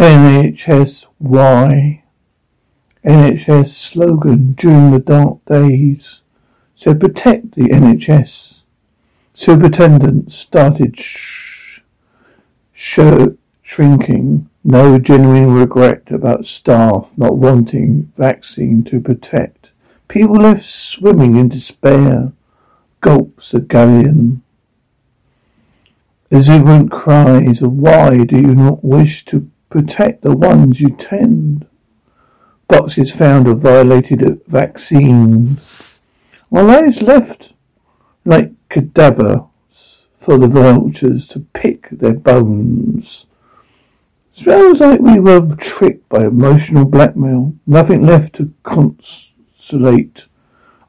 NHS why? NHS slogan during the dark days said protect the NHS. Superintendent started sh- sh- shrinking. No genuine regret about staff not wanting vaccine to protect. People left swimming in despair. Gulps of galleon. Exuberant cries of why do you not wish to protect the ones you tend? Boxes found of violated vaccines. While those left like cadavers for the vultures to pick their bones. Smells like we were tricked by emotional blackmail. Nothing left to consolate.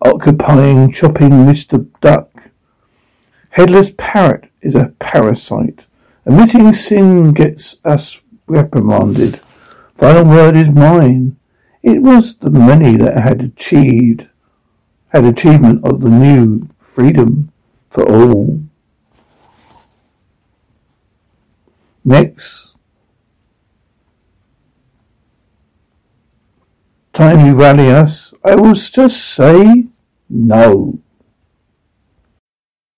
Occupying, chopping Mr. Duck. Headless parrot is a parasite. Admitting sin gets us reprimanded. Final word is mine. It was the many that had achieved, had achievement of the new freedom for all. Next time you rally us, I will just say no.